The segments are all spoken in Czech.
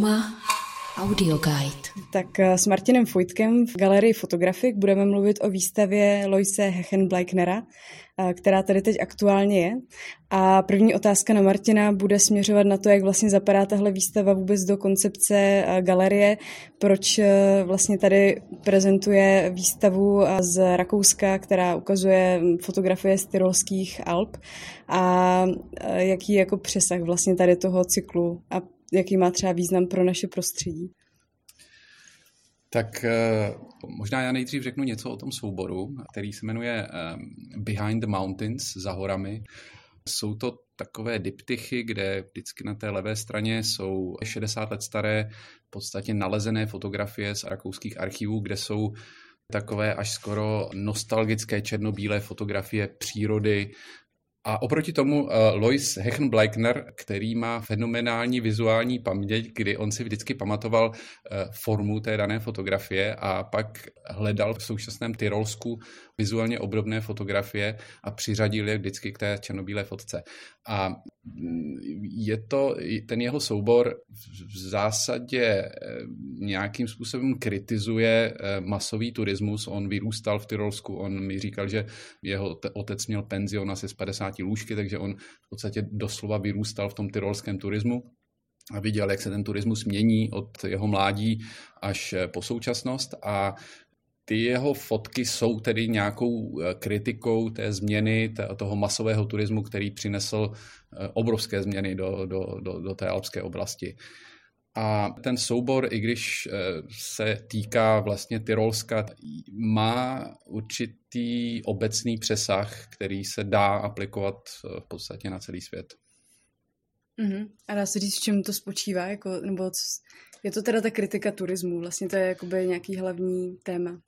Trauma Audio Guide. Tak eh, s Martinem Fojtkem v galerii Fotografik budeme mluvit o výstavě Loise Hechenbleiknera, eh, která tady teď aktuálně je. A první otázka na Martina bude směřovat na to, jak vlastně zapadá tahle výstava vůbec do koncepce eh, galerie, proč vlastně tady prezentuje výstavu z Rakouska, která ukazuje fotografie z Tyrolských Alp a jaký jako přesah vlastně tady toho cyklu a jaký má třeba význam pro naše prostředí? Tak eh, možná já nejdřív řeknu něco o tom souboru, který se jmenuje eh, Behind the Mountains, za horami. Jsou to takové diptychy, kde vždycky na té levé straně jsou 60 let staré, v podstatě nalezené fotografie z rakouských archivů, kde jsou takové až skoro nostalgické černobílé fotografie přírody, a oproti tomu uh, Lois Hechenbleikner, který má fenomenální vizuální paměť, kdy on si vždycky pamatoval uh, formu té dané fotografie a pak hledal v současném Tyrolsku vizuálně obdobné fotografie a přiřadil je vždycky k té černobílé fotce. A mm, je to, ten jeho soubor v zásadě eh, nějakým způsobem kritizuje masový turismus. On vyrůstal v Tyrolsku, on mi říkal, že jeho otec měl penzion asi z 50 50 lůžky, takže on v podstatě doslova vyrůstal v tom tyrolském turismu a viděl, jak se ten turismus mění od jeho mládí až eh, po současnost a ty jeho fotky jsou tedy nějakou eh, kritikou té změny, toho masového turismu, který přinesl eh, obrovské změny do, do, do, do té alpské oblasti. A ten soubor, i když eh, se týká vlastně Tyrolska, má určitý obecný přesah, který se dá aplikovat v podstatě na celý svět. Mm-hmm. A dá se říct, v čem to spočívá? Jako, nebo je to teda ta kritika turismu? Vlastně to je jakoby nějaký hlavní téma.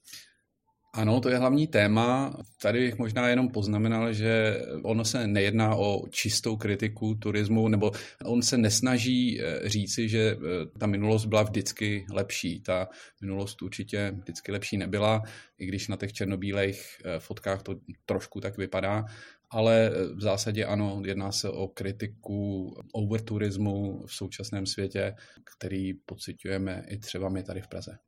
Ano, to je hlavní téma. Tady bych možná jenom poznamenal, že ono se nejedná o čistou kritiku turismu, nebo on se nesnaží eh, říci, že eh, ta minulost byla vždycky lepší. Ta minulost určitě vždycky lepší nebyla, i když na těch černobílých eh, fotkách to trošku tak vypadá. Ale v zásadě ano, jedná se o kritiku overturismu v současném světě, který pocitujeme i třeba my tady v Praze.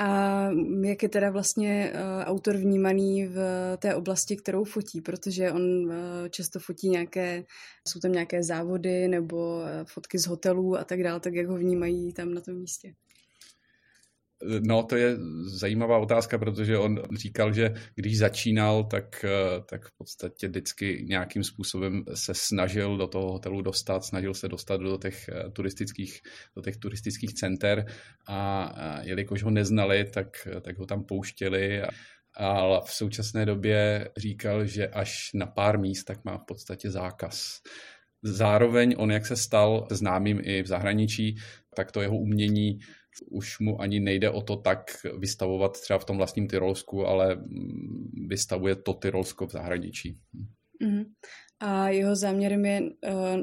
A jak je teda vlastně uh, autor vnímaný v té oblasti, kterou fotí, protože on uh, často fotí nějaké, jsou tam nějaké závody nebo uh, fotky z hotelů a tak dále, tak jak ho vnímají tam na tom místě? No, to je zajímavá otázka, protože on říkal, že když začínal, tak, eh, tak v podstatě vždycky nějakým způsobem se snažil do toho hotelu dostat, snažil se dostat do těch eh, turistických, do těch turistických center a, jelikož ho neznali, tak, tak ho tam pouštěli. A, ale v současné době říkal, že až na pár míst tak má v podstatě zákaz. Zároveň on, jak se stal známým i v zahraničí, tak to jeho umění už mu ani nejde o to tak vystavovat třeba v tom vlastním Tyrolsku, ale vystavuje to Tyrolsko v zahraničí. Mm-hmm. A jeho záměrem je uh,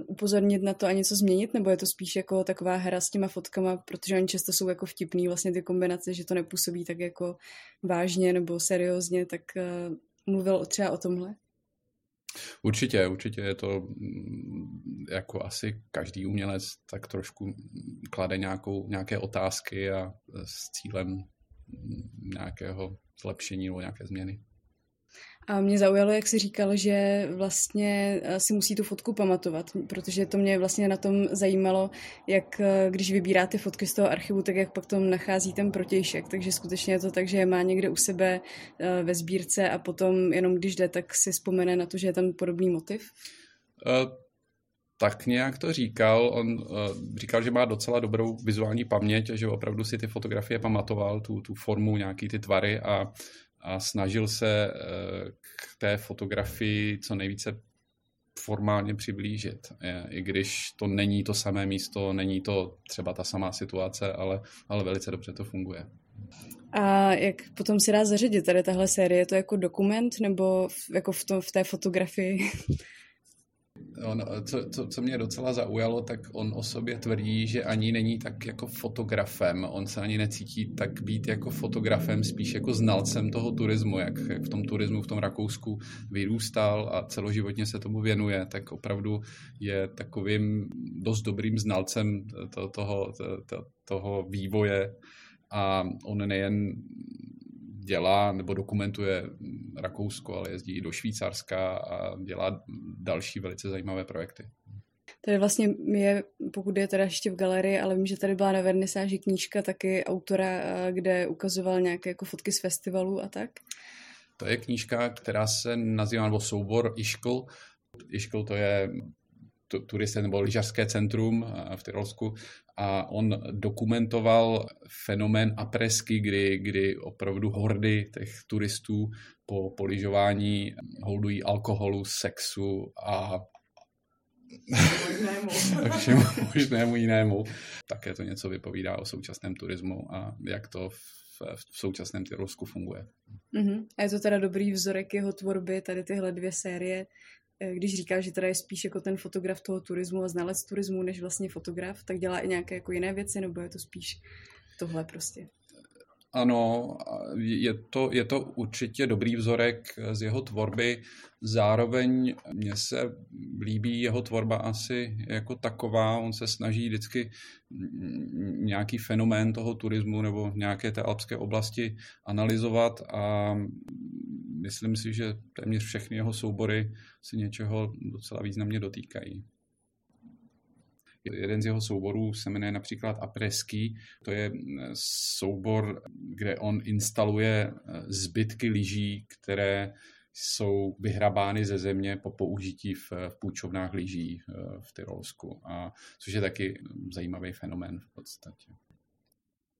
upozornit na to a něco změnit, nebo je to spíš jako taková hra s těma fotkama, protože oni často jsou jako vtipný, vlastně ty kombinace, že to nepůsobí tak jako vážně nebo seriózně, tak uh, mluvil třeba o tomhle? Určitě, určitě je to jako asi každý umělec tak trošku klade nějakou, nějaké otázky a s cílem nějakého zlepšení nebo nějaké změny. A mě zaujalo, jak jsi říkal, že vlastně eh, si musí tu fotku pamatovat, protože to mě vlastně na tom zajímalo, jak eh, když vybírá ty fotky z toho archivu, tak jak pak tom nachází ten protějšek. Takže skutečně je to tak, že je má někde u sebe ve sbírce a potom jenom když jde, tak si vzpomene na to, že je tam podobný motiv? Uh tak nějak to říkal. On uh, říkal, že má docela dobrou vizuální paměť a že opravdu si ty fotografie pamatoval, tu, tu formu, nějaký ty tvary a a snažil se eh, k té fotografii co nejvíce formálně přiblížit. I když to není to samé místo, není to třeba ta samá situace, ale, ale velice dobře to funguje. A jak potom si dá zařadit tady tahle série? Je to jako dokument nebo jako v, tom, v té fotografii? On, co, co, co mě docela zaujalo, tak on o sobě tvrdí, že ani není tak jako fotografem. On se ani necítí tak být jako fotografem, spíš jako znalcem toho turismu, jak, jak v tom turismu v tom Rakousku vyrůstal a celoživotně se tomu věnuje, tak opravdu je takovým dost dobrým znalcem to, toho, to, toho vývoje a on nejen dělá nebo dokumentuje Rakousko, ale jezdí i do Švýcarska a dělá další velice zajímavé projekty. Tady vlastně je, pokud je teda ještě v galerii, ale vím, že tady byla na vernisáži knížka taky autora, kde ukazoval nějaké jako fotky z festivalů a tak. To je knížka, která se nazývá, nebo soubor Iškl. Iškl to je turistské nebo lyžařské centrum v Tyrolsku a on dokumentoval fenomén apresky, kdy, kdy opravdu hordy těch turistů po, po lyžování holdují alkoholu, sexu a všemu možnému jinému. Také to něco vypovídá o současném turismu a jak to v, v současném Tyrolsku funguje. Uh-huh. A je to teda dobrý vzorek jeho tvorby, tady tyhle dvě série, Eh, když říká, že teda je spíš jako ten fotograf toho turismu a znalec turismu, než vlastně fotograf, tak dělá i nějaké jako jiné věci, nebo je to spíš tohle prostě? Ano, je to, je to určitě dobrý vzorek z jeho tvorby. Zároveň mně se líbí jeho tvorba asi jako taková. On se snaží vždycky nějaký fenomén toho turismu nebo nějaké té alpské oblasti analyzovat a myslím si, že téměř všechny jeho soubory se něčeho docela významně dotýkají. Jeden z jeho souborů se jmenuje například Apresky. To je soubor, kde on instaluje zbytky lyží, které jsou vyhrabány ze země po použití v, v půjčovnách lyží v Tyrolsku, a, což je taky zajímavý fenomén v podstatě.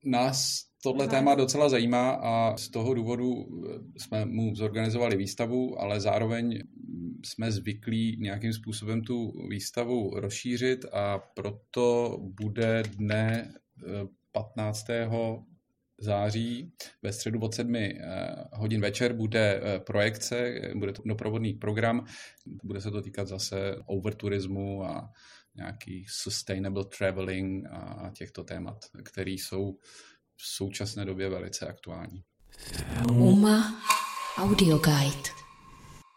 Nás tohle téma docela zajímá a z toho důvodu jsme mu zorganizovali výstavu, ale zároveň jsme zvyklí nějakým způsobem tu výstavu rozšířit a proto bude dne 15 eh, září ve středu od 7 eh, hodin večer bude eh, projekce, bude to doprovodný program, bude se to týkat zase overturismu a nějaký sustainable traveling a těchto témat, které jsou v současné době velice aktuální. Uma Audio Guide.